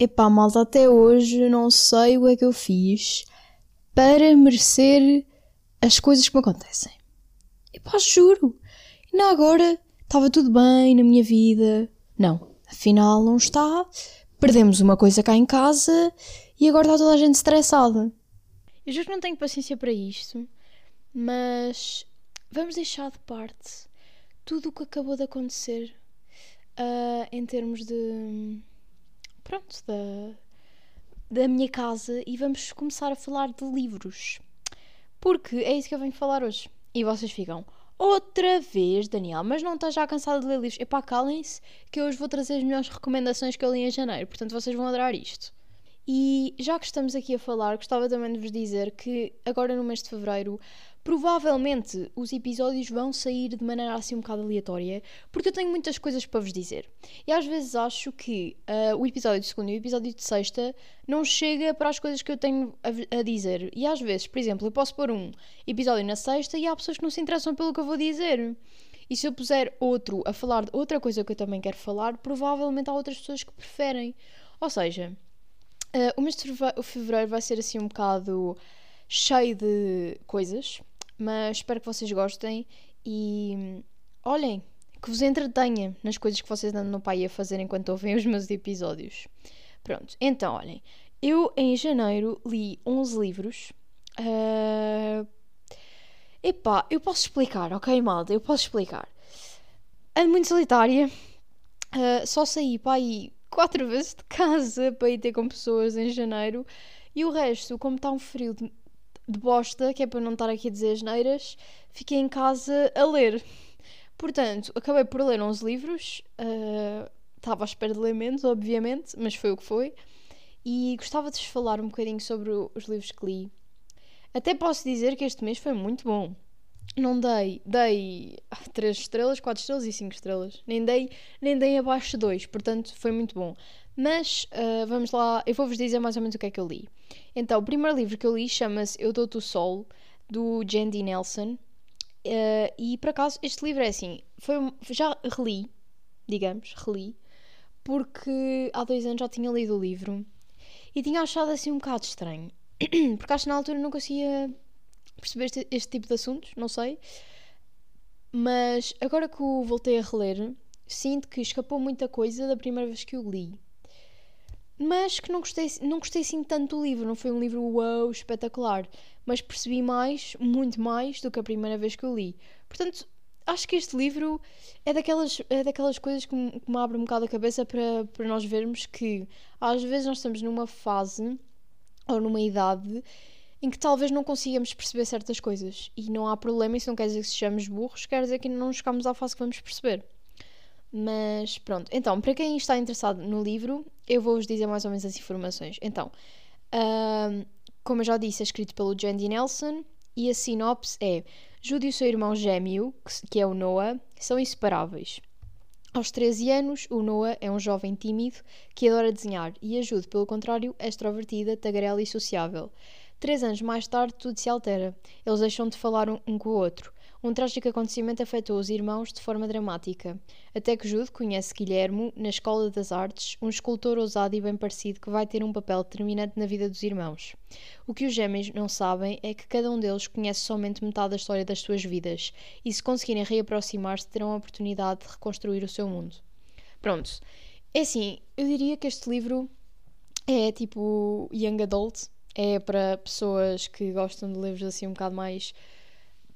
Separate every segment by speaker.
Speaker 1: Epá, malta, até hoje não sei o que é que eu fiz para merecer as coisas que me acontecem. Epá, juro. Ainda agora estava tudo bem na minha vida. Não, afinal não está. Perdemos uma coisa cá em casa e agora está toda a gente estressada. Eu juro que não tenho paciência para isto, mas vamos deixar de parte tudo o que acabou de acontecer uh, em termos de pronto, da, da minha casa e vamos começar a falar de livros. Porque é isso que eu venho falar hoje. E vocês ficam, outra vez, Daniel, mas não estás já cansado de ler livros? Epá, calem-se que eu hoje vou trazer as melhores recomendações que eu li em janeiro, portanto vocês vão adorar isto. E já que estamos aqui a falar, gostava também de vos dizer que agora no mês de fevereiro Provavelmente os episódios vão sair de maneira assim um bocado aleatória, porque eu tenho muitas coisas para vos dizer. E às vezes acho que uh, o episódio de segunda e o episódio de sexta não chega para as coisas que eu tenho a, a, dizer. E às vezes, por exemplo, eu posso pôr um episódio na sexta e há pessoas que não se interessam pelo que eu vou dizer. E se eu puser outro a falar de outra coisa que eu também quero falar, provavelmente há outras pessoas que preferem. Ou seja, uh, o mês de fevereiro vai ser assim um bocado cheio de coisas mas espero que vocês gostem e olhem, que vos entretenha nas coisas que vocês andam no pai a fazer enquanto ouvem os meus episódios. Pronto, então olhem, eu em janeiro li 11 livros. Uh... Epá, eu posso explicar, ok, malta? Eu posso explicar. Ando muito solitária, uh, só saí para aí quatro vezes de casa para ir ter com pessoas em janeiro e o resto, como está um frio de bosta, que é para não estar aqui a dizer as neiras, fiquei em casa a ler. Portanto, acabei por ler 11 livros. Uh, estava à espera de ler menos, obviamente, mas foi o que foi. E gostava de vos falar um bocadinho sobre os livros que li. Até posso dizer que este mês foi muito bom. Não dei, dei 3 estrelas, 4 estrelas e 5 estrelas. Nem dei, nem dei abaixo de 2, portanto foi muito bom. Mas uh, vamos lá, eu vou-vos dizer mais ou menos o que é que eu li. Então, o primeiro livro que eu li chama-se Eu Dou-te o Sol, do Jandy Nelson. Uh, e por acaso, este livro é assim, foi, já reli, digamos, reli, porque há dois anos já tinha lido o livro e tinha achado assim um bocado estranho. porque acho que na altura não conseguia perceber este, este tipo de assuntos, não sei. Mas agora que o voltei a reler, sinto que escapou muita coisa da primeira vez que o li mas que não gostei, não gostei assim tanto do livro. Não foi um livro wow, espetacular, mas percebi mais, muito mais do que a primeira vez que eu li. Portanto, acho que este livro é daquelas, é daquelas coisas que me, que me abre um bocado a cabeça para, para nós vermos que às vezes nós estamos numa fase ou numa idade em que talvez não consigamos perceber certas coisas e não há problema, isso não quer dizer que sejamos burros, quer dizer que não chegamos à fase que vamos perceber. Mas pronto, então, para quem está interessado no livro, eu vou-vos dizer mais ou menos as informações. Então, uh, como eu já disse, é escrito pelo Jandy Nelson e a sinopse é: Jude e o seu irmão gêmeo, que é o Noah, são inseparáveis. Aos 13 anos, o Noah é um jovem tímido que adora desenhar e a Jude, pelo contrário, é extrovertida, tagarela e sociável. Três anos mais tarde, tudo se altera. Eles deixam de falar um, um com o outro. Um trágico acontecimento afetou os irmãos de forma dramática. Até que Jude conhece Guilhermo na Escola das Artes, um escultor ousado e bem parecido que vai ter um papel determinante na vida dos irmãos. O que os gêmeos não sabem é que cada um deles conhece somente metade da história das suas vidas, e se conseguirem reaproximar-se, terão a oportunidade de reconstruir o seu mundo. Pronto. É assim, eu diria que este livro é tipo young adult, é para pessoas que gostam de livros assim um bocado mais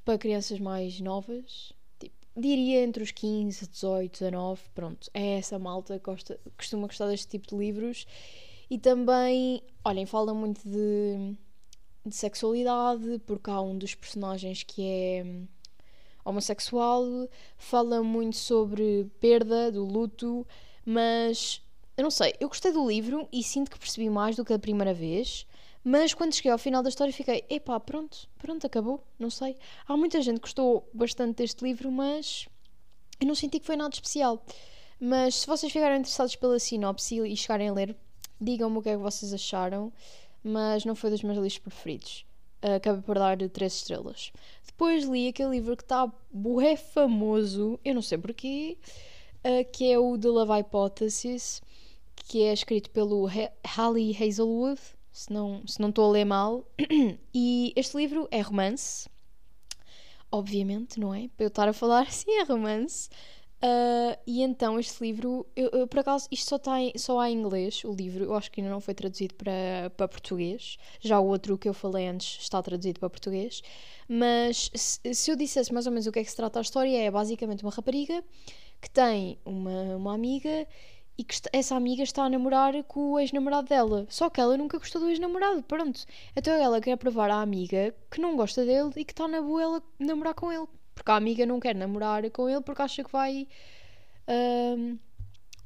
Speaker 1: para crianças mais novas, tipo, diria entre os 15, 18, 19, pronto, é essa malta que gosta, costuma gostar deste tipo de livros. E também, olhem, fala muito de, de sexualidade, porque há um dos personagens que é hum, homossexual, fala muito sobre perda, do luto, mas eu não sei, eu gostei do livro e sinto que percebi mais do que a primeira vez. Mas quando cheguei ao final da história fiquei, epá, pronto, pronto, acabou, não sei. Há muita gente que gostou bastante deste livro, mas eu não senti que foi nada especial. Mas se vocês ficarem interessados pela sinopse e chegarem a ler, digam-me o que é que vocês acharam, mas não foi dos meus livros preferidos. Acabei por dar 3 estrelas. depois li aquele livro que está bué famoso, eu não sei porquê, uh, que é o The Love Hypothesis, que é escrito pelo Hallie Hazelwood, se não, se não estou a ler mal. e este livro é romance, obviamente, não é? Para eu estar a falar, sim, é romance. Uh, e então este livro, eu, eu, por acaso, isto só, em, só há em inglês, o livro, eu acho que ainda não foi traduzido para, para português. Já o outro que eu falei antes está traduzido para português. Mas se, se eu dissesse mais ou menos o que é que se trata a história, é basicamente uma rapariga que tem uma, uma amiga e que essa amiga está a namorar com o ex-namorado dela. Só que ela nunca gostou do ex-namorado, pronto. Então ela quer provar à amiga que não gosta dele e que está na boa ela namorar com ele. Porque a amiga não quer namorar com ele porque acha que vai, hum,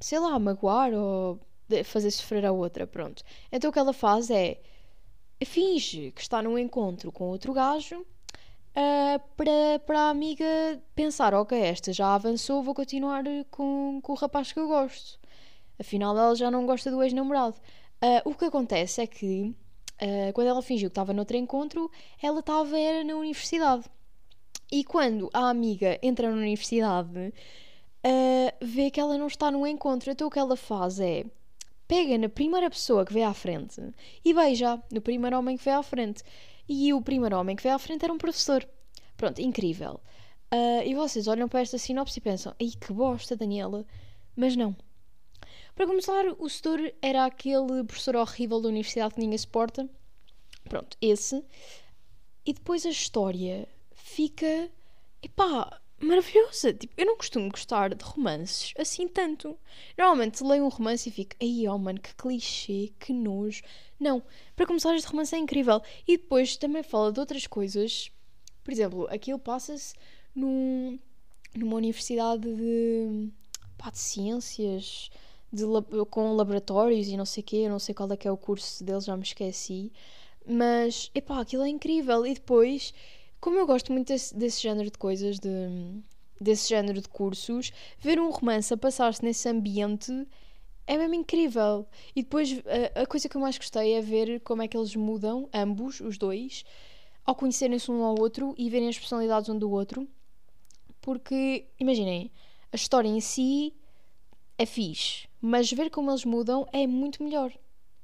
Speaker 1: sei lá, magoar ou fazer sofrer a outra, pronto. Então o que ela faz é finge que está num encontro com outro gajo uh, para, para a amiga pensar, ok, esta já avançou, vou continuar com, com o rapaz que eu gosto. Afinal, ela já não gosta do ex-namorado. Uh, o que acontece é que, uh, quando ela fingiu que estava noutro encontro, ela estava era na universidade. E quando a amiga entra na universidade, uh, vê que ela não está no encontro. Então o que ela faz é pega na primeira pessoa que vê à frente e beija no primeiro homem que vê à frente. E o primeiro homem que vê à frente era um professor. Pronto, incrível. Uh, e vocês olham para esta sinopse e pensam: ai que bosta, Daniela. Mas não. Para começar, o setor era aquele professor horrível da universidade que ninguém suporta. Pronto, esse. E depois a história fica, epá, maravilhosa. Tipo, eu não costumo gostar de romances assim tanto. Normalmente leio um romance e fico, ai oh mano, que clichê, que nojo. Não, para começar, este romance é incrível. E depois também fala de outras coisas. Por exemplo, aquilo passa-se num, numa universidade de, pá, de ciências, de, com laboratórios e não sei o quê. Eu não sei qual é que é o curso deles, já me esqueci. Mas, epá, aquilo é incrível. E depois como eu gosto muito desse, desse género de coisas, de, desse género de cursos, ver um romance a passar-se nesse ambiente é mesmo incrível. E depois a, a, coisa que eu mais gostei é ver como é que eles mudam, ambos, os dois, ao conhecerem-se um ao outro e verem as personalidades um do outro. Porque, imaginem, a história em si é fixe, mas ver como eles mudam é muito melhor.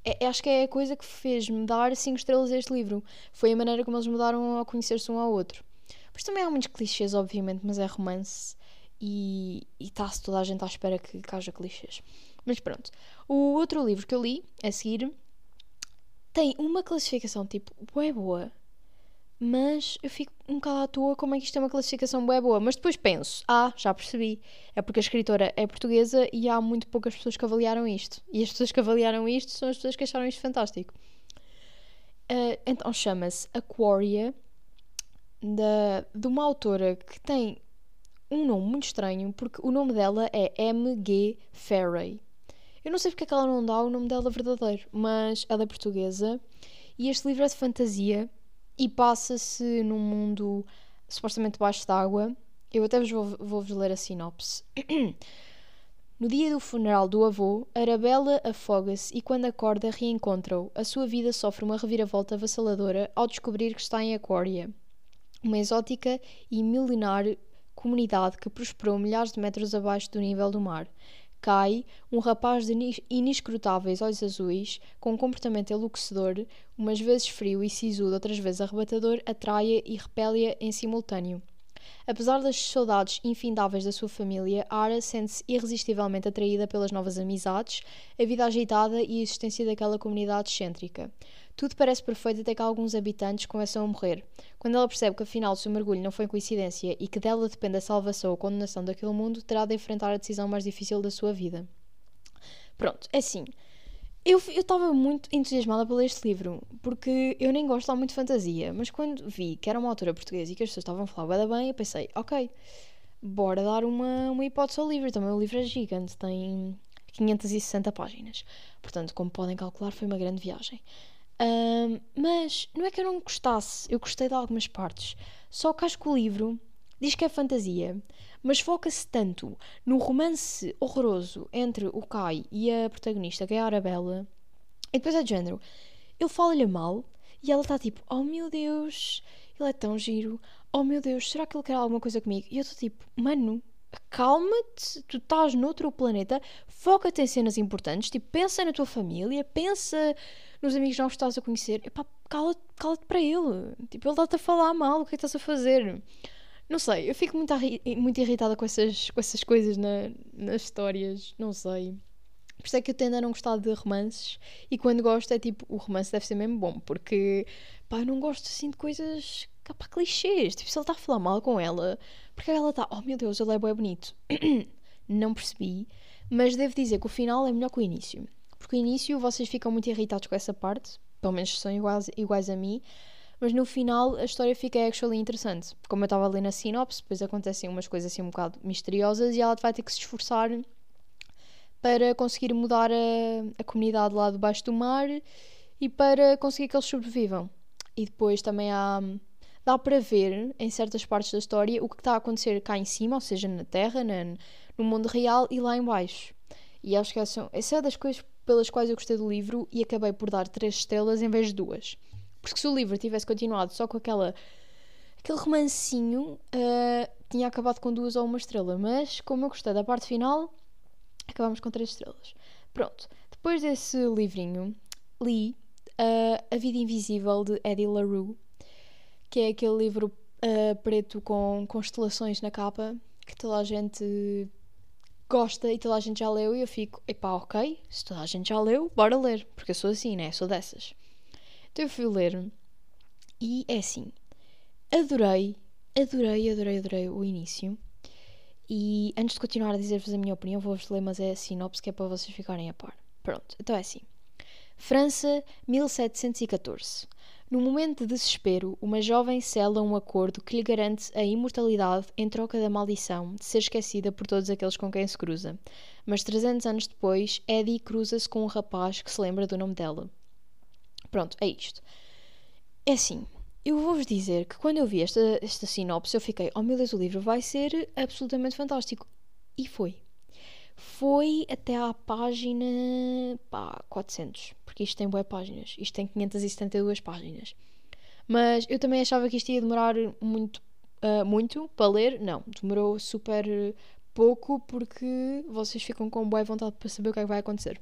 Speaker 1: É, acho que é a coisa que fez-me dar 5 estrelas a este livro. Foi a maneira como eles mudaram a conhecer-se um ao outro. Pois também há muitos clichês, obviamente, mas é romance e está-se toda a gente à espera que, que haja clichês. Mas pronto. O outro livro que eu li, a seguir, tem uma classificação tipo, boa boa mas eu fico um bocado à toa como é que isto é uma classificação boa boa. Mas depois penso, ah, já percebi, é porque a escritora é portuguesa e há muito poucas pessoas que avaliaram isto. E as pessoas que avaliaram isto são as pessoas que acharam isto fantástico. Uh, então chama-se Aquaria, da, de uma autora que tem um nome muito estranho, porque o nome dela é M.G. Ferry. Eu não sei porque é que ela não dá o nome dela verdadeiro, mas ela é portuguesa e este livro é de fantasia e passa-se num mundo supostamente baixo d'água. Eu até vos vou, vou-vos ler a sinopse. No dia do funeral do avô, Arabella afoga-se e, quando acorda, reencontra-o. A sua vida sofre uma reviravolta avassaladora ao descobrir que está em Aquária, uma exótica e milenar comunidade que prosperou milhares de metros abaixo do nível do mar. Kai, um rapaz de inescrutáveis olhos azuis, com um comportamento enlouquecedor, umas vezes frio e sisudo, outras vezes arrebatador, atrai-a e repele-a em simultâneo. Apesar das saudades infindáveis da sua família, Ara sente-se irresistivelmente atraída pelas novas amizades, a vida agitada e a existência daquela comunidade excêntrica. Tudo parece perfeito até que alguns habitantes começam a morrer. Quando ela percebe que afinal o seu mergulho não foi coincidência e que dela depende a salvação ou a condenação daquele mundo, terá de enfrentar a decisão mais difícil da sua vida. Pronto, é assim. Eu estava muito entusiasmada por ler este livro, porque eu nem gosto lá muito de fantasia, mas quando vi que era uma autora portuguesa e que as pessoas estavam a falar bem, eu pensei, ok, bora dar uma, uma hipótese ao livro. Também o livro é gigante, tem 560 páginas. Portanto, como podem calcular, foi uma grande viagem. Um, mas não é que eu não gostasse, eu gostei de algumas partes. Só que acho que o livro diz que é fantasia, mas foca-se tanto no romance horroroso entre o Kai e a protagonista, que é a Arabella, e depois é de género. Ele fala-lhe mal e ela está tipo, oh meu Deus, ele é tão giro. Oh meu Deus, será que ele quer alguma coisa comigo? E eu estou tipo, mano, calma-te, tu estás noutro planeta, foca-te em cenas importantes, tipo, pensa na tua família, pensa nos amigos novos que estás a conhecer, epá, cala-te cala para ele, tipo, ele está-te a falar mal, o que é que estás a fazer? Não sei, eu fico muito, muito irritada com essas, com essas coisas na, nas histórias, não sei. Por isso é que eu tendo a não gostar de romances e quando gosto é tipo, o romance deve ser mesmo bom, porque pá, eu não gosto assim de coisas pá, clichês. Tipo, se ele está a falar mal com ela, porque ela está, oh meu Deus, ele é bem bonito. não percebi, mas devo dizer que o final é melhor que o início. Porque o início vocês ficam muito irritados com essa parte, pelo menos são iguais, iguais a mim, mas no final a história fica actually interessante. Como eu estava ali na sinopse, depois acontecem umas coisas assim um bocado misteriosas e ela vai ter que se esforçar para conseguir mudar a, a comunidade lá debaixo do mar e para conseguir que eles sobrevivam. E depois também há. Dá para ver em certas partes da história o que está a acontecer cá em cima, ou seja, na Terra, na, no mundo real e lá em baixo. E acho que essa, essa é das coisas pelas quais eu gostei do livro e acabei por dar três estrelas em vez de duas. Porque se o livro tivesse continuado só com aquela aquele romancinho, uh, tinha acabado com duas ou uma estrela. Mas como eu gostei da parte final, acabamos com três estrelas. Pronto, depois desse livrinho, li uh, A Vida Invisível de Eddie LaRue, que é aquele livro uh, preto com constelações na capa que toda a gente gosta e toda a gente já leu. E eu fico, epá, ok, se toda a gente já leu, bora ler, porque eu sou assim, né? Sou dessas. Então eu fui ler e é assim, adorei, adorei, adorei, adorei o início. E antes de continuar a dizer-vos a minha opinião, vou-vos ler, mas é a sinopse que é para vocês ficarem a par. Pronto, então é assim. França, 1714. No momento de desespero, uma jovem sela um acordo que lhe garante a imortalidade em troca da maldição de ser esquecida por todos aqueles com quem se cruza. Mas 300 anos depois, Eddie cruza-se com um rapaz que se lembra do nome dela. Pronto, é isto. É assim, eu vou-vos dizer que quando eu vi esta, esta sinopse, eu fiquei, oh meu Deus, o livro vai ser absolutamente fantástico. E foi. Foi até à página pá, 400, porque isto tem boas páginas. Isto tem 572 páginas. Mas eu também achava que isto ia demorar muito, uh, muito para ler. Não, demorou super pouco porque vocês ficam com boa vontade para saber o que é que vai acontecer.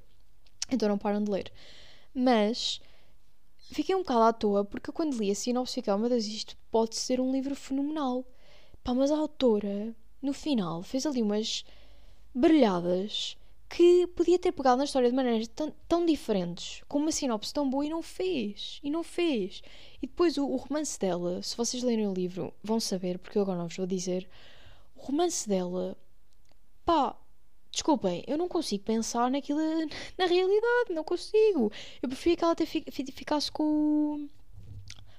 Speaker 1: Então não param de ler. Mas fiquei um bocado à toa, porque quando li a sinopse fiquei, oh meu Deus, isto pode ser um livro fenomenal. Pá, mas a autora, no final, fez ali umas brilhadas que podia ter pegado na história de maneiras tão, tão, diferentes, com uma sinopse tão boa e não fez. E não fez. E depois o, o, romance dela, se vocês lerem o livro, vão saber, porque eu agora não vos vou dizer. O romance dela, pá, Desculpem, eu não consigo pensar naquilo na realidade, não consigo. Eu preferia que ela até ficasse com,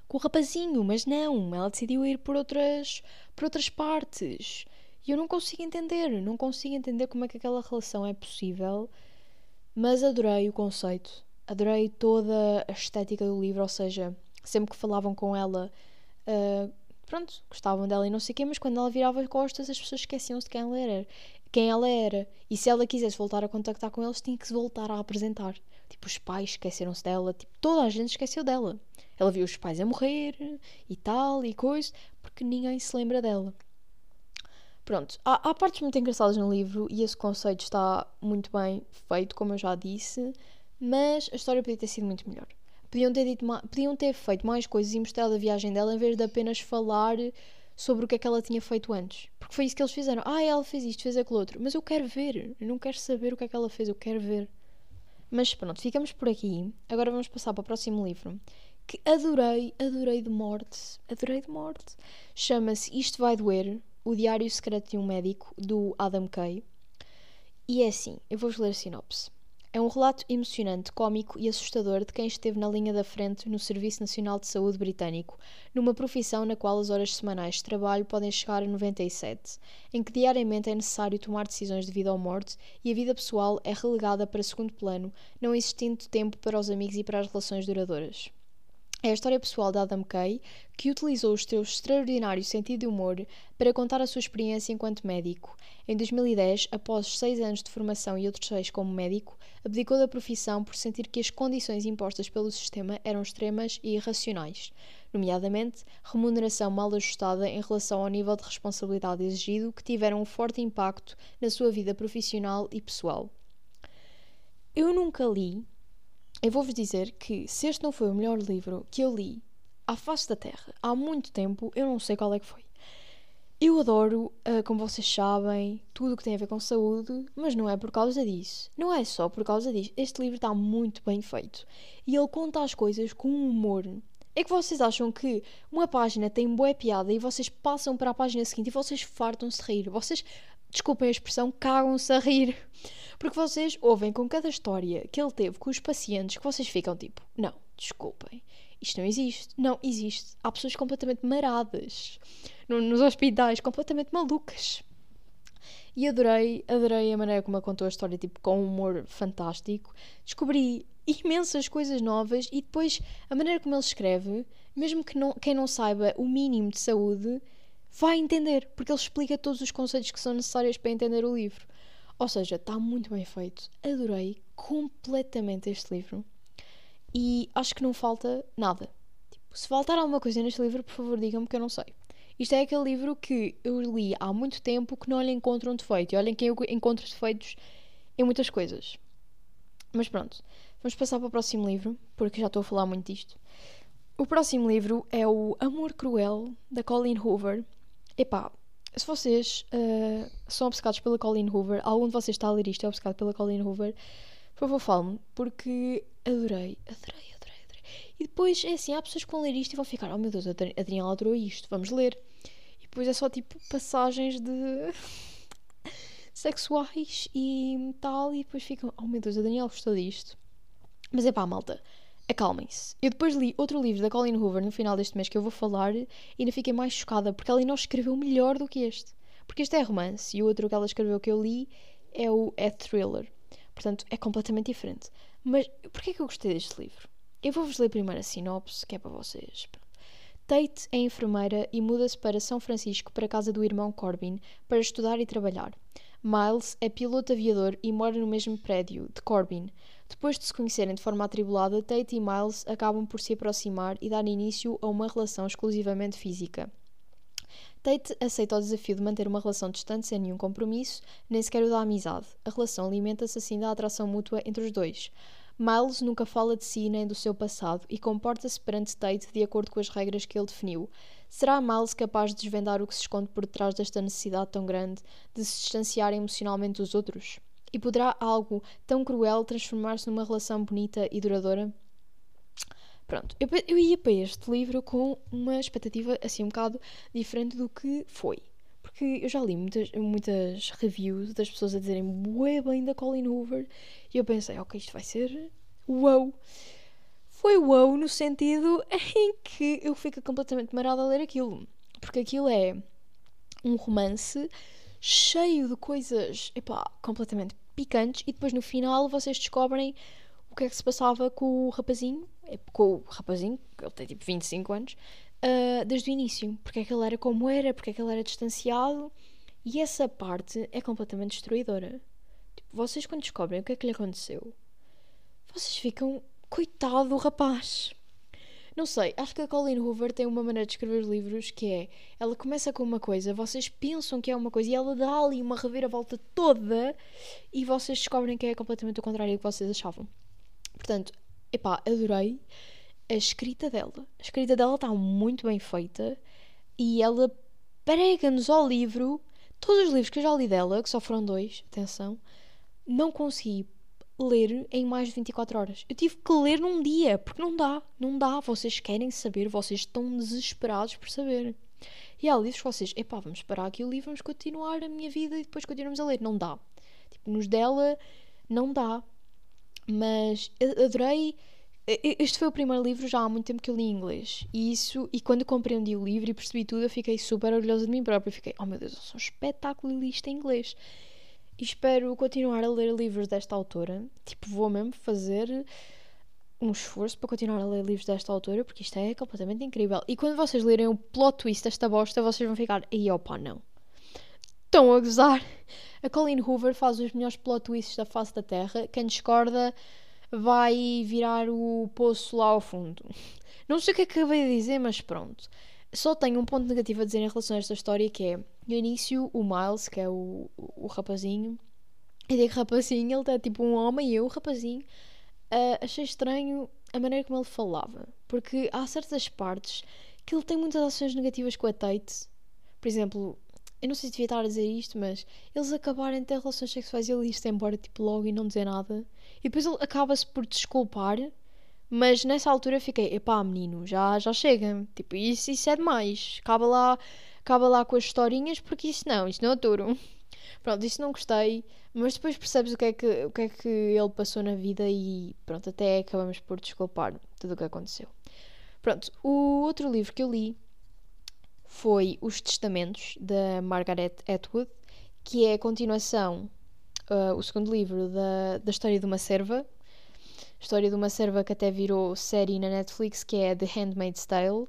Speaker 1: com o rapazinho, mas não, ela decidiu ir por outras, por outras partes. E eu não consigo entender, não consigo entender como é que aquela relação é possível. Mas adorei o conceito, adorei toda a estética do livro, ou seja, sempre que falavam com ela, uh, pronto, gostavam dela e não sei o quê, mas quando ela virava costas as pessoas esqueciam-se de quem ela era quem ela era. E se ela quisesse voltar a contactar com eles, tinha que se voltar a apresentar. Tipo, os pais esqueceram-se dela, tipo, toda a gente esqueceu dela. Ela viu os pais a morrer e tal e coisa, porque ninguém se lembra dela. Pronto, há, há partes muito engraçadas no livro e esse conceito está muito bem feito, como eu já disse, mas a história podia ter sido muito melhor. Podiam ter, dito, podiam ter feito mais coisas e mostrado a viagem dela em vez de apenas falar sobre o que é que ela tinha feito antes. Porque foi isso que eles fizeram. Ah, ela fez isto, fez aquilo outro. Mas eu quero ver. Eu não quero saber o que é que ela fez, eu quero ver. Mas pronto, ficamos por aqui. Agora vamos passar para o próximo livro. Que adorei, adorei de morte. Adorei de morte. Chama-se Isto Vai Doer, O Diário Secreto de um Médico, do Adam Kay. E é assim, eu vou-vos ler a sinopse. É um relato emocionante, cômico e assustador de quem esteve na linha da frente no Serviço Nacional de Saúde britânico, numa profissão na qual as horas semanais de trabalho podem chegar a 97, em que diariamente é necessário tomar decisões de vida ou morte e a vida pessoal é relegada para segundo plano, não existindo tempo para os amigos e para as relações duradouras. É a história pessoal de Adam Kay, que utilizou o seu extraordinário sentido de humor para contar a sua experiência enquanto médico. Em 2010, após seis anos de formação e outros seis como médico, abdicou da profissão por sentir que as condições impostas pelo sistema eram extremas e irracionais, nomeadamente remuneração mal ajustada em relação ao nível de responsabilidade exigido, que tiveram um forte impacto na sua vida profissional e pessoal. Eu nunca li eu vou-vos dizer que se este não foi o melhor livro que eu li à face da Terra há muito tempo, eu não sei qual é que foi. Eu adoro, uh, como vocês sabem, tudo o que tem a ver com saúde, mas não é por causa disso. Não é só por causa disso. Este livro está muito bem feito. E ele conta as coisas com humor. É que vocês acham que uma página tem boa piada e vocês passam para a página seguinte e vocês fartam-se de rir. Vocês desculpem a expressão, cagam-se a rir. Porque vocês ouvem com cada história que ele teve com os pacientes que vocês ficam tipo, não, desculpem, isto não existe. Não, existe. Há pessoas completamente maradas nos hospitais, completamente malucas. E adorei, adorei a maneira como ele contou a história, tipo, com um humor fantástico. Descobri imensas coisas novas e depois a maneira como ele escreve, mesmo que não, quem não saiba o mínimo de saúde, vai entender, porque ele explica todos os conceitos que são necessários para entender o livro. Ou seja, está muito bem feito. Adorei completamente este livro. E acho que não falta nada. Tipo, se faltar alguma coisa neste livro, por favor, digam-me que eu não sei. Isto é aquele livro que eu li há muito tempo que não lhe encontro um defeito. E olhem que eu encontro defeitos em muitas coisas. Mas pronto, vamos passar para o próximo livro, porque já estou a falar muito disto. O próximo livro é o Amor Cruel, da Colleen Hoover, Epá, se vocês uh, são obcecados pela Colleen Hoover, algum de vocês está a ler isto é obcecado pela Colleen Hoover, por favor, fale-me, porque adorei, adorei, adorei, adorei. E depois é assim: há pessoas que vão ler isto e vão ficar, oh meu Deus, a Adriana adorou isto, vamos ler. E depois é só tipo passagens de. sexuais e tal, e depois ficam, oh meu Deus, a Daniela gostou disto. Mas é pá, malta, acalmem-se. Eu depois li outro livro da Colleen Hoover no final deste mês que eu vou falar e ainda fiquei mais chocada porque ela não escreveu melhor do que este. Porque este é romance e o outro que ela escreveu que eu li é o é thriller. Portanto, é completamente diferente. Mas porquê que eu gostei deste livro? Eu vou-vos ler primeiro a sinopse, que é para vocês. Tate é enfermeira e muda-se para São Francisco para a casa do irmão Corbin para estudar e trabalhar. Miles é piloto aviador e mora no mesmo prédio de Corbin. Depois de se conhecerem de forma atribulada, Tate e Miles acabam por se aproximar e dar início a uma relação exclusivamente física. Tate aceita o desafio de manter uma relação distante sem nenhum compromisso, nem sequer o da amizade. A relação alimenta-se assim da atração mútua entre os dois. Miles nunca fala de si nem do seu passado e comporta-se perante Tate de acordo com as regras que ele definiu. Será Miles capaz de desvendar o que se esconde por detrás desta necessidade tão grande de se distanciar emocionalmente dos outros? E poderá algo tão cruel transformar-se numa relação bonita e duradoura? Pronto, eu, eu ia para este livro com uma expectativa assim um bocado diferente do que foi. Porque eu já li muitas, muitas reviews das pessoas a dizerem bué bem da Colin Hoover e eu pensei, ok, isto vai ser wow. Foi wow no sentido em que eu fico completamente marada a ler aquilo. Porque aquilo é um romance cheio de coisas, epá, completamente picantes e depois no final vocês descobrem o que é que se passava com o rapazinho, é, com o rapazinho, que ele tem tipo 25 anos, uh, desde o início. Porque é que ele era como era, porque é que ele era distanciado. E essa parte é completamente destruidora. Tipo, vocês quando descobrem o que é que lhe aconteceu, vocês ficam, coitado do rapaz. Não sei, acho que a Colleen Hoover tem uma maneira de escrever livros que é ela começa com uma coisa, vocês pensam que é uma coisa e ela dá ali uma reviravolta toda e vocês descobrem que é completamente o contrário do que vocês achavam. Portanto, epá, adorei a escrita dela. A escrita dela está muito bem feita e ela prega-nos ao livro. Todos os livros que eu já li dela, que só foram dois, atenção, não consegui ler em mais de 24 horas. Eu tive que ler num dia, porque não dá, não dá. Vocês querem saber, vocês estão desesperados por saber. E há livros que vocês, epá, vamos parar aqui o livro, vamos continuar a minha vida e depois continuamos a ler. Não dá. Tipo, nos dela, não dá. Mas adorei. Este foi o primeiro livro já há muito tempo que eu li em inglês. E isso, e quando compreendi o livro e percebi tudo, eu fiquei super orgulhosa de mim própria. Fiquei, oh meu Deus, eu sou um espetáculo e li isto em inglês. E espero continuar a ler livros desta autora. Tipo, vou mesmo fazer um esforço para continuar a ler livros desta autora, porque isto é completamente incrível. E quando vocês lerem o plot twist desta bosta, vocês vão ficar, aí opa, não. Estão a gozar. A Colleen Hoover faz os melhores plot twists da face da Terra. Quem discorda vai virar o poço lá ao fundo. Não sei o que é acabei de dizer, mas pronto. Só tenho um ponto negativo a dizer em relação a esta história, que é, no início, o Miles, que é o, o, rapazinho, e digo rapazinho, ele é tipo um homem e eu, rapazinho, uh, achei estranho a maneira como ele falava. Porque há certas partes que ele tem muitas ações negativas com a Tate. Por exemplo, eu não sei se devia estar a dizer isto, mas eles acabarem de ter relações sexuais e ele ir-se embora tipo logo e não dizer nada. E depois ele acaba-se por desculpar, mas nessa altura fiquei, epá, menino, já, já chega. Tipo, isso, isso é demais. Acaba lá, acaba lá com as historinhas, porque isso não, isso não é duro. Pronto, isso não gostei, mas depois percebes o que, é que, o que é que ele passou na vida e pronto, até acabamos por desculpar tudo o que aconteceu. Pronto, o outro livro que eu li foi Os Testamentos, da Margaret Atwood, que é a continuação, uh, o segundo livro da, da história de uma serva. História de uma serva que até virou série na Netflix, que é The Handmaid's Tale.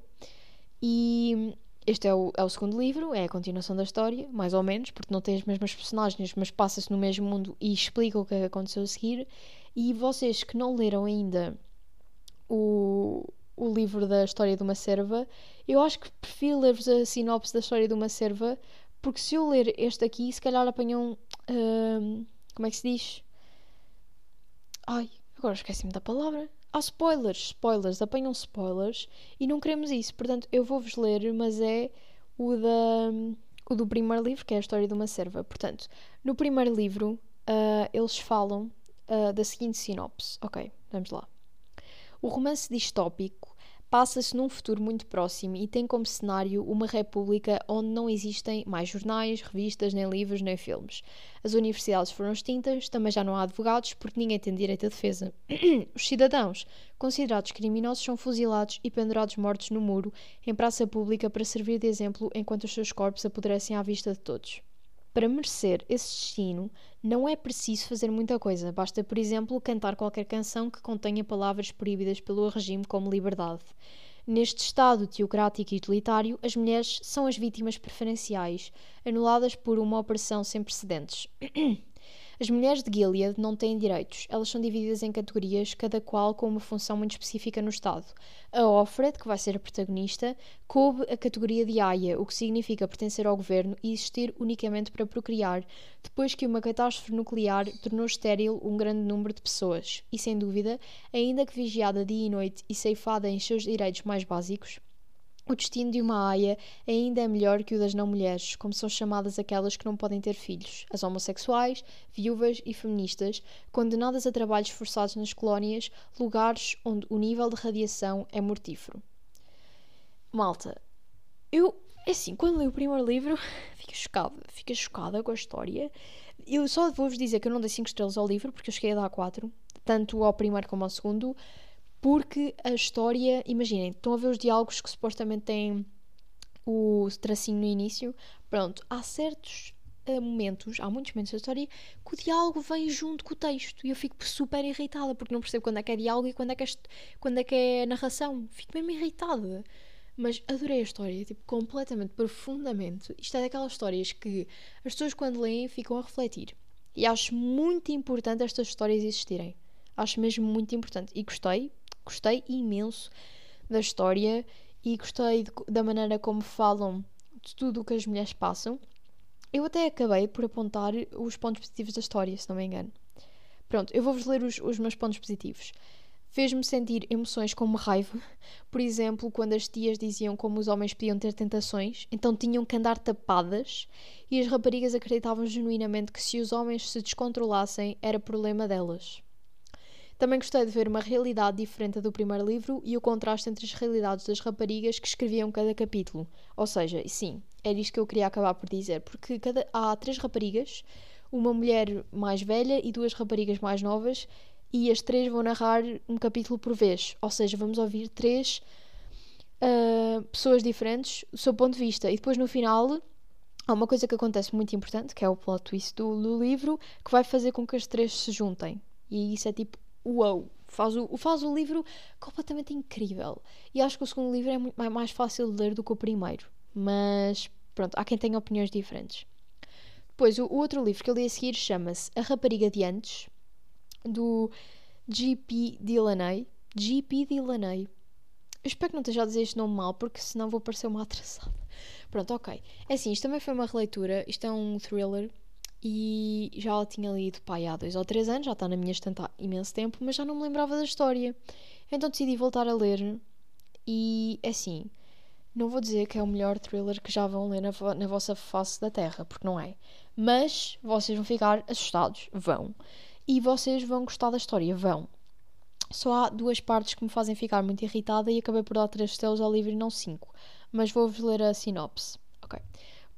Speaker 1: E este é o, é o segundo livro, é a continuação da história, mais ou menos, porque não tem as mesmas personagens, mas passa-se no mesmo mundo e explica o que é aconteceu a seguir. E vocês que não leram ainda o, o livro da história de uma serva, eu acho que prefiro ler-vos a sinopse da história de uma serva, porque se eu ler este aqui, se calhar apanham. Hum, como é que se diz? Ai, agora esqueci-me da palavra há spoilers, spoilers, apanham spoilers e não queremos isso. Portanto, eu vou-vos ler, mas é o, da, o do primeiro livro, que é a história de uma serva. Portanto, no primeiro livro, uh, eles falam uh, da seguinte sinopse. Ok, vamos lá. O romance distópico passa-se num futuro muito próximo e tem como cenário uma república onde não existem mais jornais, revistas, nem livros, nem filmes. As universidades foram extintas, também já não há advogados porque ninguém tem direito à defesa. Os cidadãos, considerados criminosos, são fuzilados e pendurados mortos no muro, em praça pública, para servir de exemplo enquanto os seus corpos apodrecem à vista de todos. Para merecer esse destino, não é preciso fazer muita coisa. Basta, por exemplo, cantar qualquer canção que contenha palavras proibidas pelo regime, como liberdade. Neste Estado teocrático e utilitário, as mulheres são as vítimas preferenciais, anuladas por uma opressão sem precedentes. As mulheres de Gilead não têm direitos, elas são divididas em categorias, cada qual com uma função muito específica no Estado. A Offred, que vai ser a protagonista, coube a categoria de Aya, o que significa pertencer ao governo e existir unicamente para procriar, depois que uma catástrofe nuclear tornou estéril um grande número de pessoas. E sem dúvida, ainda que vigiada dia e noite e ceifada em seus direitos mais básicos, o destino de uma aia ainda é melhor que o das não-mulheres, como são chamadas aquelas que não podem ter filhos, as homossexuais, viúvas e feministas, condenadas a trabalhos forçados nas colónias, lugares onde o nível de radiação é mortífero. Malta, eu, é assim, quando li o primeiro livro, fiquei chocada, fiquei chocada com a história. Eu só vou-vos dizer que eu não dei 5 estrelas ao livro, porque eu cheguei a dar 4, tanto ao primeiro como ao segundo, porque a história, imaginem, estão a ver os diálogos que supostamente têm o tracinho no início. Pronto, há certos uh, momentos, há muitos momentos da história que o diálogo vem junto com o texto e eu fico super irritada porque não percebo quando é que é diálogo e quando é que é, quando é, que é narração. Fico mesmo irritada. Mas adorei a história, tipo, completamente, profundamente. Isto é daquelas histórias que as pessoas, quando leem, ficam a refletir. E acho muito importante estas histórias existirem. Acho mesmo muito importante. E gostei, Gostei imenso da história e gostei de, da maneira como falam de tudo o que as mulheres passam. Eu até acabei por apontar os pontos positivos da história, se não me engano. Pronto, eu vou-vos ler os, os meus pontos positivos. Fez-me sentir emoções como raiva, por exemplo, quando as tias diziam como os homens podiam ter tentações, então tinham que andar tapadas, e as raparigas acreditavam genuinamente que se os homens se descontrolassem era problema delas. Também gostei de ver uma realidade diferente do primeiro livro e o contraste entre as realidades das raparigas que escreviam cada capítulo. Ou seja, sim, era isto que eu queria acabar por dizer, porque cada, há três raparigas, uma mulher mais velha e duas raparigas mais novas, e as três vão narrar um capítulo por vez. Ou seja, vamos ouvir três uh, pessoas diferentes do seu ponto de vista. E depois no final há uma coisa que acontece muito importante, que é o plot twist do, do livro, que vai fazer com que as três se juntem. E isso é tipo uau, Faz o, faz o livro completamente incrível. E acho que o segundo livro é muito mais fácil de ler do que o primeiro. Mas, pronto, há quem tenha opiniões diferentes. Depois, o, o outro livro que eu li a seguir chama-se A Rapariga de Antes, do G.P. Delaney. G.P. Delaney. Eu espero que não esteja a dizer este nome mal, porque senão vou parecer uma atrasada. Pronto, ok. É assim, isto também foi uma releitura. Isto é um thriller e já a tinha lido pai há dois ou três anos, já está na minha estante há imenso tempo, mas já não me lembrava da história. Então decidi voltar a ler e é assim, não vou dizer que é o melhor thriller que já vão ler na, vo na vossa face da terra, porque não é. Mas vocês vão ficar assustados, vão. E vocês vão gostar da história, vão. Só há duas partes que me fazem ficar muito irritada e acabei por dar três estrelas ao livro e não cinco. Mas vou-vos ler a sinopse. Ok.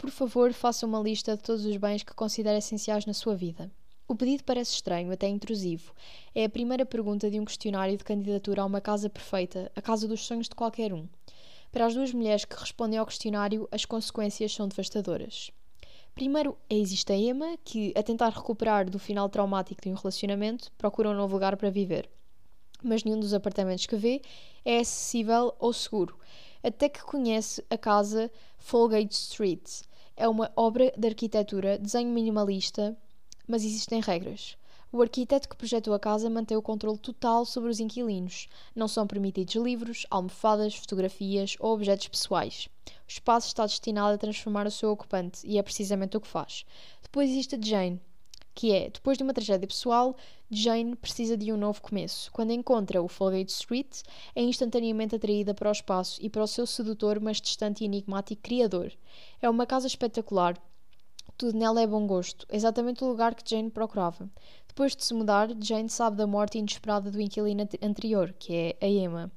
Speaker 1: Por favor, faça uma lista de todos os bens que considera essenciais na sua vida. O pedido parece estranho, até intrusivo. É a primeira pergunta de um questionário de candidatura a uma casa perfeita, a casa dos sonhos de qualquer um. Para as duas mulheres que respondem ao questionário, as consequências são devastadoras. Primeiro, existe a Emma, que, a tentar recuperar do final traumático de um relacionamento, procura um novo lugar para viver. Mas nenhum dos apartamentos que vê é acessível ou seguro, até que conhece a casa Folgate Street, é uma obra de arquitetura, desenho minimalista, mas existem regras. O arquiteto que projetou a casa mantém o controle total sobre os inquilinos. Não são permitidos livros, almofadas, fotografias ou objetos pessoais. O espaço está destinado a transformar o seu ocupante e é precisamente o que faz. Depois existe a Jane, que é, depois de uma tragédia pessoal, Jane precisa de um novo começo. Quando encontra o Folgate Street, é instantaneamente atraída para o espaço e para o seu sedutor, mas distante e enigmático criador. É uma casa espetacular. Tudo nela é bom gosto, exatamente o lugar que Jane procurava. Depois de se mudar, Jane sabe da morte inesperada do inquilino anterior, que é a Emma,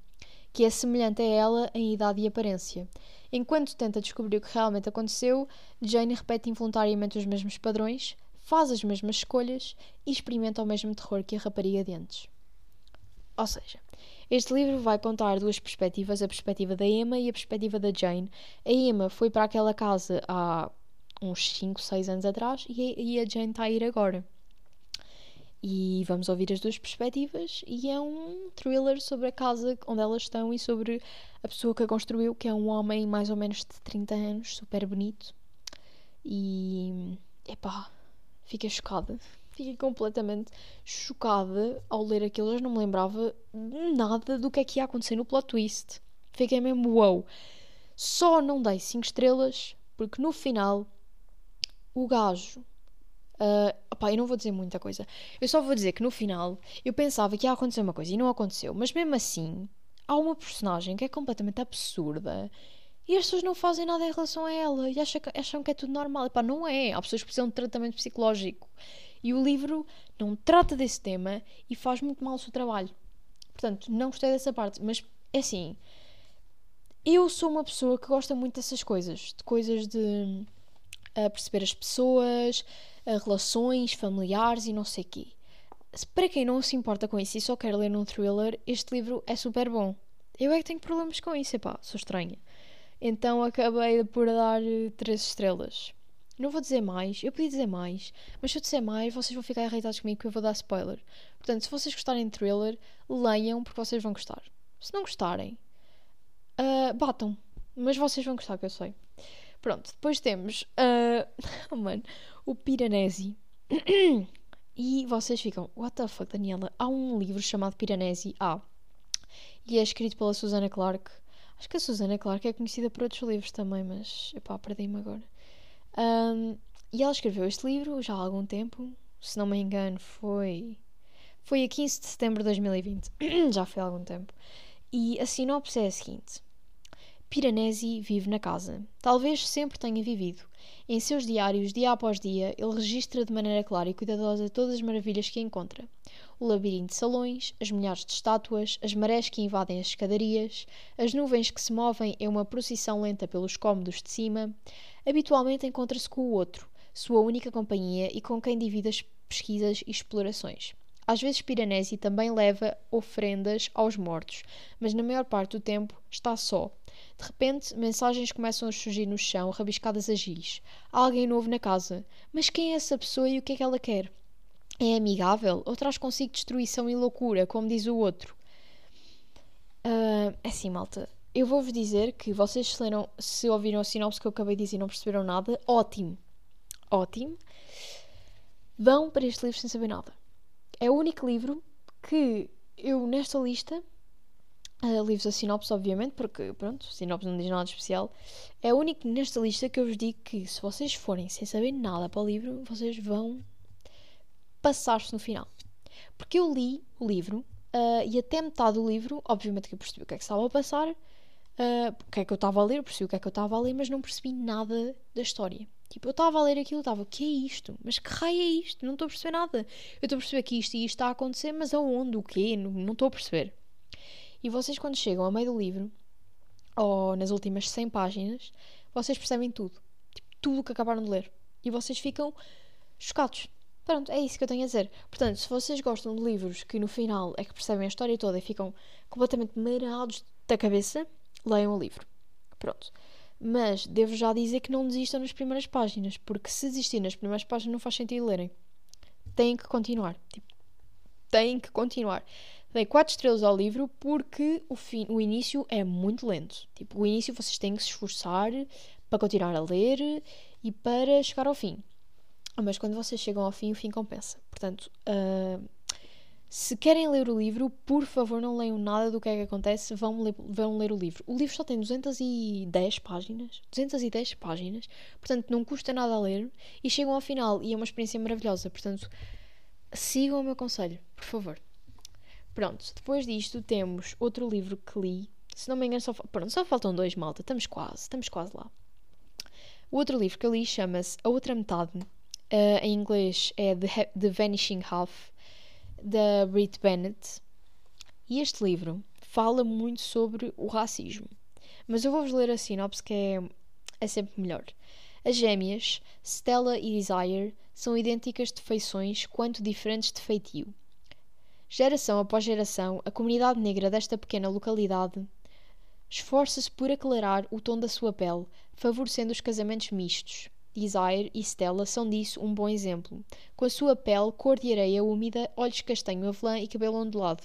Speaker 1: que é semelhante a ela em idade e aparência. Enquanto tenta descobrir o que realmente aconteceu, Jane repete involuntariamente os mesmos padrões, faz as mesmas escolhas e experimenta o mesmo terror que a rapariga de antes. Ou seja, este livro vai contar duas perspectivas, a perspectiva da Emma e a perspectiva da Jane. A Emma foi para aquela casa há uns 5, 6 anos atrás e a Jane está a ir agora. E vamos ouvir as duas perspectivas e é um thriller sobre a casa onde elas estão e sobre a pessoa que a construiu, que é um homem mais ou menos de 30 anos, super bonito. E epá, Fiquei chocada. Fiquei completamente chocada ao ler aquilo. Eu não me lembrava nada do que é que ia acontecer no plot twist. Fiquei mesmo wow. Só não dei 5 estrelas porque no final o gajo. Uh, opá, eu não vou dizer muita coisa. Eu só vou dizer que no final eu pensava que ia acontecer uma coisa e não aconteceu. Mas mesmo assim, há uma personagem que é completamente absurda e as pessoas não fazem nada em relação a ela e acham que, acham que é tudo normal. E pá, não é. Há pessoas que precisam de tratamento psicológico. E o livro não trata desse tema e faz muito mal o seu trabalho. Portanto, não gostei dessa parte. Mas é assim. Eu sou uma pessoa que gosta muito dessas coisas. De coisas de uh, perceber as pessoas, relações familiares e não sei o quê. Para quem não se importa com isso e só quer ler um thriller, este livro é super bom. Eu é que tenho problemas com isso, epá, sou estranha. Então acabei por dar eh, três estrelas. Não vou dizer mais, eu podia dizer mais, mas se eu disser mais, vocês vão ficar irritados comigo porque eu vou dar spoiler. Portanto, se vocês gostarem de thriller, leiam porque vocês vão gostar. Se não gostarem, uh, batam. Mas vocês vão gostar, que eu sei. Pronto, depois temos uh, oh, o Piranesi. e vocês ficam, what the fuck, Daniela? Há um livro chamado Piranesi A. E é escrito pela Susana Clarke Acho que a Susana, claro que é conhecida por outros livros também, mas epá, perdi-me agora. Um, e ela escreveu este livro já há algum tempo, se não me engano, foi. Foi a 15 de setembro de 2020. já foi há algum tempo. E a sinopse é a seguinte: Piranesi vive na casa. Talvez sempre tenha vivido. Em seus diários, dia após dia, ele registra de maneira clara e cuidadosa todas as maravilhas que encontra. O labirinto de salões, as milhares de estátuas, as marés que invadem as escadarias, as nuvens que se movem em uma procissão lenta pelos cômodos de cima. Habitualmente encontra-se com o outro, sua única companhia e com quem divide as pesquisas e explorações. Às vezes Piranesi também leva ofrendas aos mortos, mas na maior parte do tempo está só. De repente, mensagens começam a surgir no chão, rabiscadas a giz. Há alguém novo na casa. Mas quem é essa pessoa e o que é que ela quer? é amigável ou traz consigo destruição e loucura, como diz o outro? Uh, assim, malta. Eu vou-vos dizer que vocês se, leram, se ouviram a sinopse que eu acabei de dizer e não perceberam nada, ótimo. Ótimo. Vão para este livro sem saber nada. É o único livro que eu, nesta lista, livros a sinopse, obviamente, porque, pronto, sinopse não diz nada especial, é o único nesta lista que eu vos digo que se vocês forem sem saber nada para o livro, vocês vão passar-se no final. Porque eu li o livro uh, e até metade do livro, obviamente que eu percebi o que é que estava a passar, uh, o que é que eu estava a ler, percebi o que é que eu estava a ler, mas não percebi nada da história. Tipo, eu estava a ler aquilo, estava, o que é isto? Mas que raio é isto? Não estou a perceber nada. Eu estou a perceber que isto e isto está a acontecer, mas aonde? O quê? Não estou a perceber. E vocês, quando chegam ao meio do livro, ou nas últimas 100 páginas, vocês percebem tudo. Tipo, tudo o que acabaram de ler. E vocês ficam chocados. Pronto, é isso que eu tenho a dizer. Portanto, se vocês gostam de livros que no final é que percebem a história toda e ficam completamente marados da cabeça, leiam o livro. Pronto. Mas devo já dizer que não desistam nas primeiras páginas, porque se desistir nas primeiras páginas não faz sentido lerem. Têm que continuar. Tipo, têm que continuar. Dei 4 estrelas ao livro porque o, fim, o início é muito lento. Tipo, o início vocês têm que se esforçar para continuar a ler e para chegar ao fim. Mas quando vocês chegam ao fim, o fim compensa. Portanto, uh, se querem ler o livro, por favor, não leiam nada do que é que acontece, vão ler, vão ler o livro. O livro só tem 210 páginas. 210 páginas. Portanto, não custa nada a ler. E chegam ao final e é uma experiência maravilhosa. Portanto, sigam o meu conselho, por favor. Pronto, depois disto temos outro livro que li. Se não me engano, só, pronto, só faltam dois, malta. Estamos quase, estamos quase lá. O outro livro que eu li chama-se A Outra Metade Uh, em inglês é The, The Vanishing Half, da Brit Bennett. E este livro fala muito sobre o racismo. Mas eu vou-vos ler a sinopse que é, é sempre melhor. As gêmeas, Stella e Desire, são idênticas de feições quanto diferentes de feitio. Geração após geração, a comunidade negra desta pequena localidade esforça-se por aclarar o tom da sua pele, favorecendo os casamentos mistos. Desire e Stella são disso um bom exemplo, com a sua pele cor de areia úmida, olhos castanho avelã e cabelo ondulado.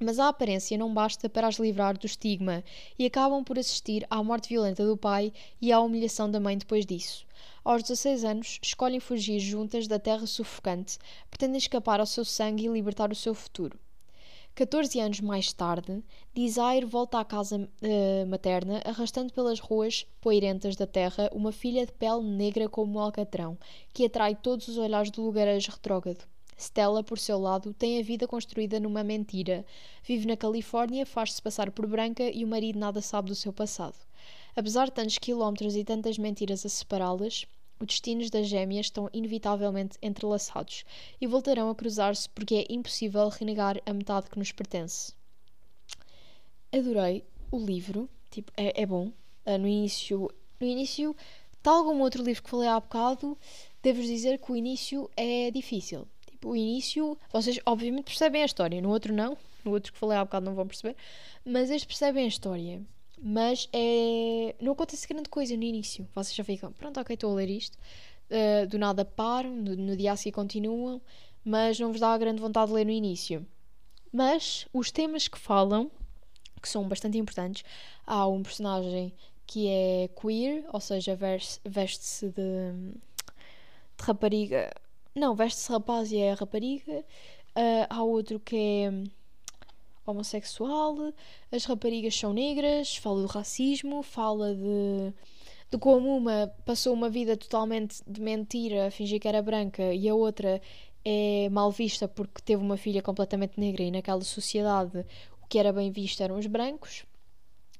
Speaker 1: Mas a aparência não basta para as livrar do estigma e acabam por assistir à morte violenta do pai e à humilhação da mãe depois disso. Aos 16 anos, escolhem fugir juntas da terra sufocante, pretendem escapar ao seu sangue e libertar o seu futuro. 14 anos mais tarde, Desire volta à casa uh, materna, arrastando pelas ruas poeirentas da terra uma filha de pele negra como um alcatrão, que atrai todos os olhares do lugarejo retrógrado. Stella, por seu lado, tem a vida construída numa mentira. Vive na Califórnia, faz-se passar por branca e o marido nada sabe do seu passado. Apesar de tantos quilómetros e tantas mentiras a separá-las, os destinos das gêmeas estão inevitavelmente entrelaçados e voltarão a cruzar-se porque é impossível renegar a metade que nos pertence. Adorei o livro, tipo, é, é bom. Uh, no início, no início, tal como outro livro que falei há bocado, devo-vos dizer que o início é difícil. Tipo, o início, vocês obviamente percebem a história, no outro não, no outro que falei há bocado não vão perceber, mas este percebem a história. Mas é. Não acontece grande coisa no início. Vocês já ficam, pronto, ok, estou a ler isto. Uh, do nada param, no, no dia a seguir continuam, mas não vos dá grande vontade de ler no início. Mas os temas que falam, que são bastante importantes, há um personagem que é queer, ou seja, veste-se de, de rapariga. Não, veste-se rapaz e é rapariga. Uh, há outro que é homossexual, as raparigas são negras, fala do racismo, fala de, de como uma passou uma vida totalmente de mentira, a fingir que era branca, e a outra é mal vista porque teve uma filha completamente negra e naquela sociedade o que era bem visto eram os brancos.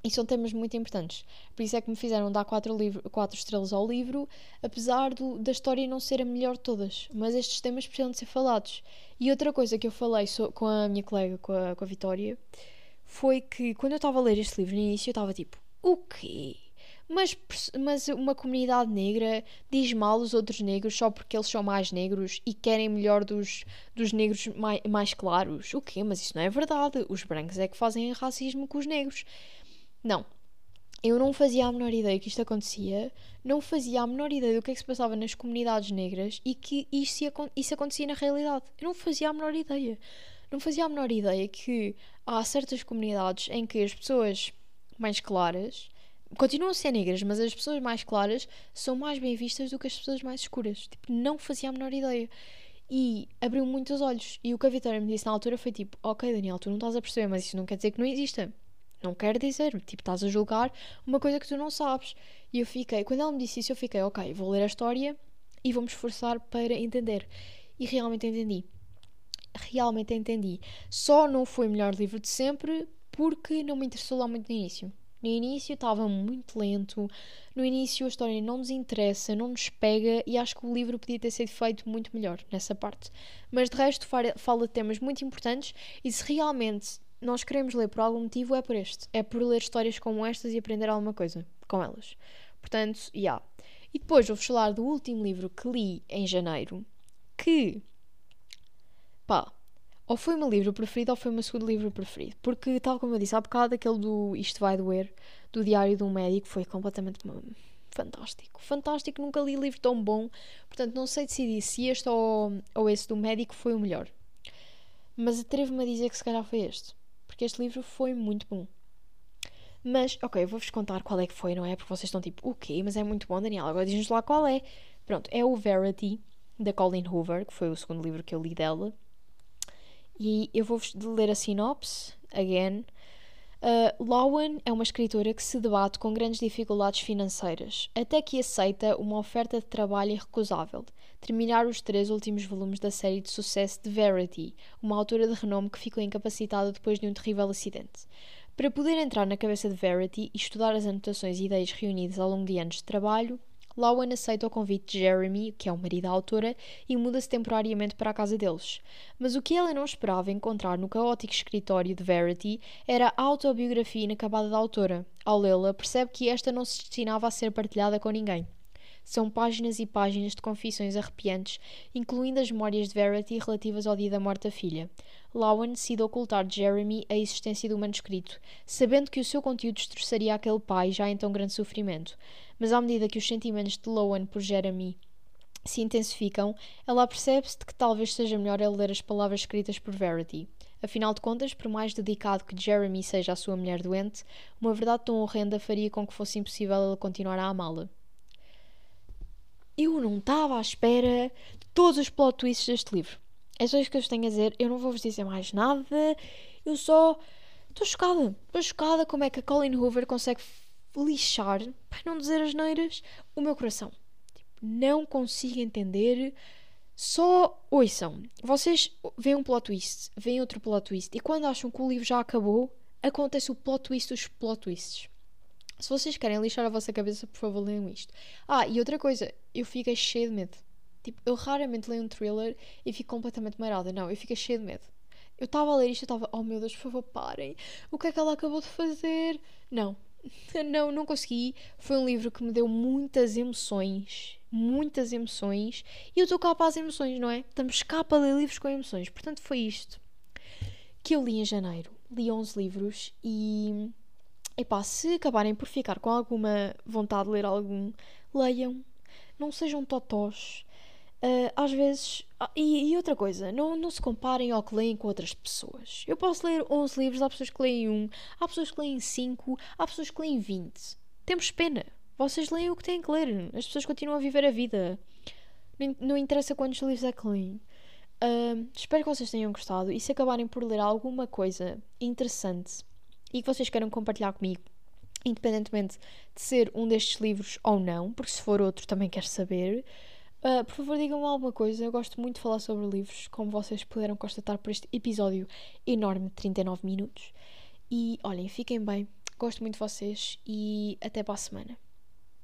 Speaker 1: E são temas muito importantes. Por isso é que me fizeram dar quatro, livro, quatro estrelas ao livro, apesar do, da história não ser a melhor de todas. Mas estes temas precisam de ser falados. E outra coisa que eu falei so, com a minha colega, com a, com a Vitória, foi que quando eu estava a ler este livro no início, eu estava tipo: o quê? Mas, mas uma comunidade negra diz mal os outros negros só porque eles são mais negros e querem melhor dos, dos negros mais, mais claros. O quê? Mas isso não é verdade. Os brancos é que fazem racismo com os negros. Não. eu não fazia a menor ideia que isto acontecia, não fazia a menor ideia do que é que se passava nas comunidades negras e que isso, isso acontecia na realidade. Eu não fazia a menor ideia. Não fazia a menor ideia que há certas comunidades em que as pessoas mais claras continuam a ser negras, mas as pessoas mais claras são mais bem vistas do que as pessoas mais escuras. Tipo, não fazia a menor ideia. E abriu muitos olhos. E o que a Vitória me disse na altura foi tipo: Ok, Daniel, tu não estás a perceber, mas isso não quer dizer que não exista. Não quer dizer, tipo, estás a julgar uma coisa que tu não sabes. E eu fiquei, quando ela me disse isso, eu fiquei: Ok, vou ler a história e vou-me esforçar para entender. E realmente entendi. Realmente entendi. Só não foi o melhor livro de sempre porque não me interessou lá muito no início. No início estava muito lento, no início a história não nos interessa, não nos pega e acho que o livro podia ter sido feito muito melhor nessa parte. Mas de resto fala de temas muito importantes e se realmente nós queremos ler por algum motivo é por este. É por ler histórias como estas e aprender alguma coisa com elas. Portanto, já. Yeah. E depois vou-vos falar do último livro que li em janeiro, que, pá, ou foi o meu livro preferido ou foi o meu segundo livro preferido. Porque, tal como eu disse há bocado, aquele do Isto Vai Doer, do Diário de um Médico, foi completamente fantástico. Fantástico, nunca li livro tão bom. Portanto, não sei decidir se este ou, ou esse do médico foi o melhor. Mas atrevo-me a dizer que se calhar foi este. Porque este livro foi muito bom. Mas, ok, eu vou-vos contar qual é que foi, não é? Porque vocês estão tipo, o quê? Mas é muito bom, Daniel. Agora diz-nos lá qual é. Pronto, é o Verity, da Colleen Hoover, que foi o segundo livro que eu li dela. E eu vou-vos ler a sinopse, again. Uh, Lowen é uma escritora que se debate com grandes dificuldades financeiras, até que aceita uma oferta de trabalho irrecusável: terminar os três últimos volumes da série de sucesso de Verity, uma autora de renome que ficou incapacitada depois de um terrível acidente. Para poder entrar na cabeça de Verity e estudar as anotações e ideias reunidas ao longo de anos de trabalho, Lowen aceita o convite de Jeremy, que é o marido da autora, e muda-se temporariamente para a casa deles. Mas o que ela não esperava encontrar no caótico escritório de Verity era a autobiografia inacabada da autora. Ao lê-la, percebe que esta não se destinava a ser partilhada com ninguém. São páginas e páginas de confissões arrepiantes, incluindo as memórias de Verity relativas ao dia da morte da filha. Lowen decide ocultar de Jeremy a existência do manuscrito, sabendo que o seu conteúdo destroçaria aquele pai já em tão grande sofrimento. Mas à medida que os sentimentos de Lowen por Jeremy se intensificam, ela percebe-se de que talvez seja melhor ela ler as palavras escritas por Verity. Afinal de contas, por mais dedicado que Jeremy seja à sua mulher doente, uma verdade tão horrenda faria com que fosse impossível ela continuar a amá-la. Eu não estava à espera de todos os plot twists deste livro. É só isso que eu vos tenho a dizer. Eu não vou-vos dizer mais nada. Eu só. Estou chocada. Estou chocada como é que a Colin Hoover consegue lixar, para não dizer as neiras, o meu coração. Tipo, não consigo entender. Só ouçam. Vocês veem um plot twist, veem outro plot twist, e quando acham que o livro já acabou, acontece o plot twist dos plot twists. Se vocês querem lixar a vossa cabeça, por favor, leiam isto. Ah, e outra coisa, eu fiquei cheia de medo. Tipo, eu raramente leio um thriller e fico completamente marada. Não, eu fiquei cheia de medo. Eu estava a ler isto e estava, oh meu Deus, por favor, parem. O que é que ela acabou de fazer? Não, não, não consegui. Foi um livro que me deu muitas emoções. Muitas emoções. E eu estou cá para as emoções, não é? Estamos cá para ler livros com emoções. Portanto, foi isto que eu li em janeiro. Li 11 livros e Epá, se acabarem por ficar com alguma vontade de ler algum, leiam. Não sejam totós. Uh, às vezes. Ah, e, e, outra coisa, não, não se comparem ao que leem com outras pessoas. Eu posso ler 11 livros, há pessoas que leem um, há pessoas que leem 5, há pessoas que leem 20. Temos pena. Vocês leem o que têm que ler. As pessoas continuam a viver a vida. Não, não interessa quantos livros é que leem. Uh, espero que vocês tenham gostado e se acabarem por ler alguma coisa interessante e que vocês queiram compartilhar comigo, independentemente de ser um destes livros ou não, porque se for outro também quero saber. Uh, por favor, digam-me alguma coisa. Eu gosto muito de falar sobre livros, como vocês puderam constatar por este episódio enorme de 39 minutos. E olhem, fiquem bem, gosto muito de vocês e até para a semana.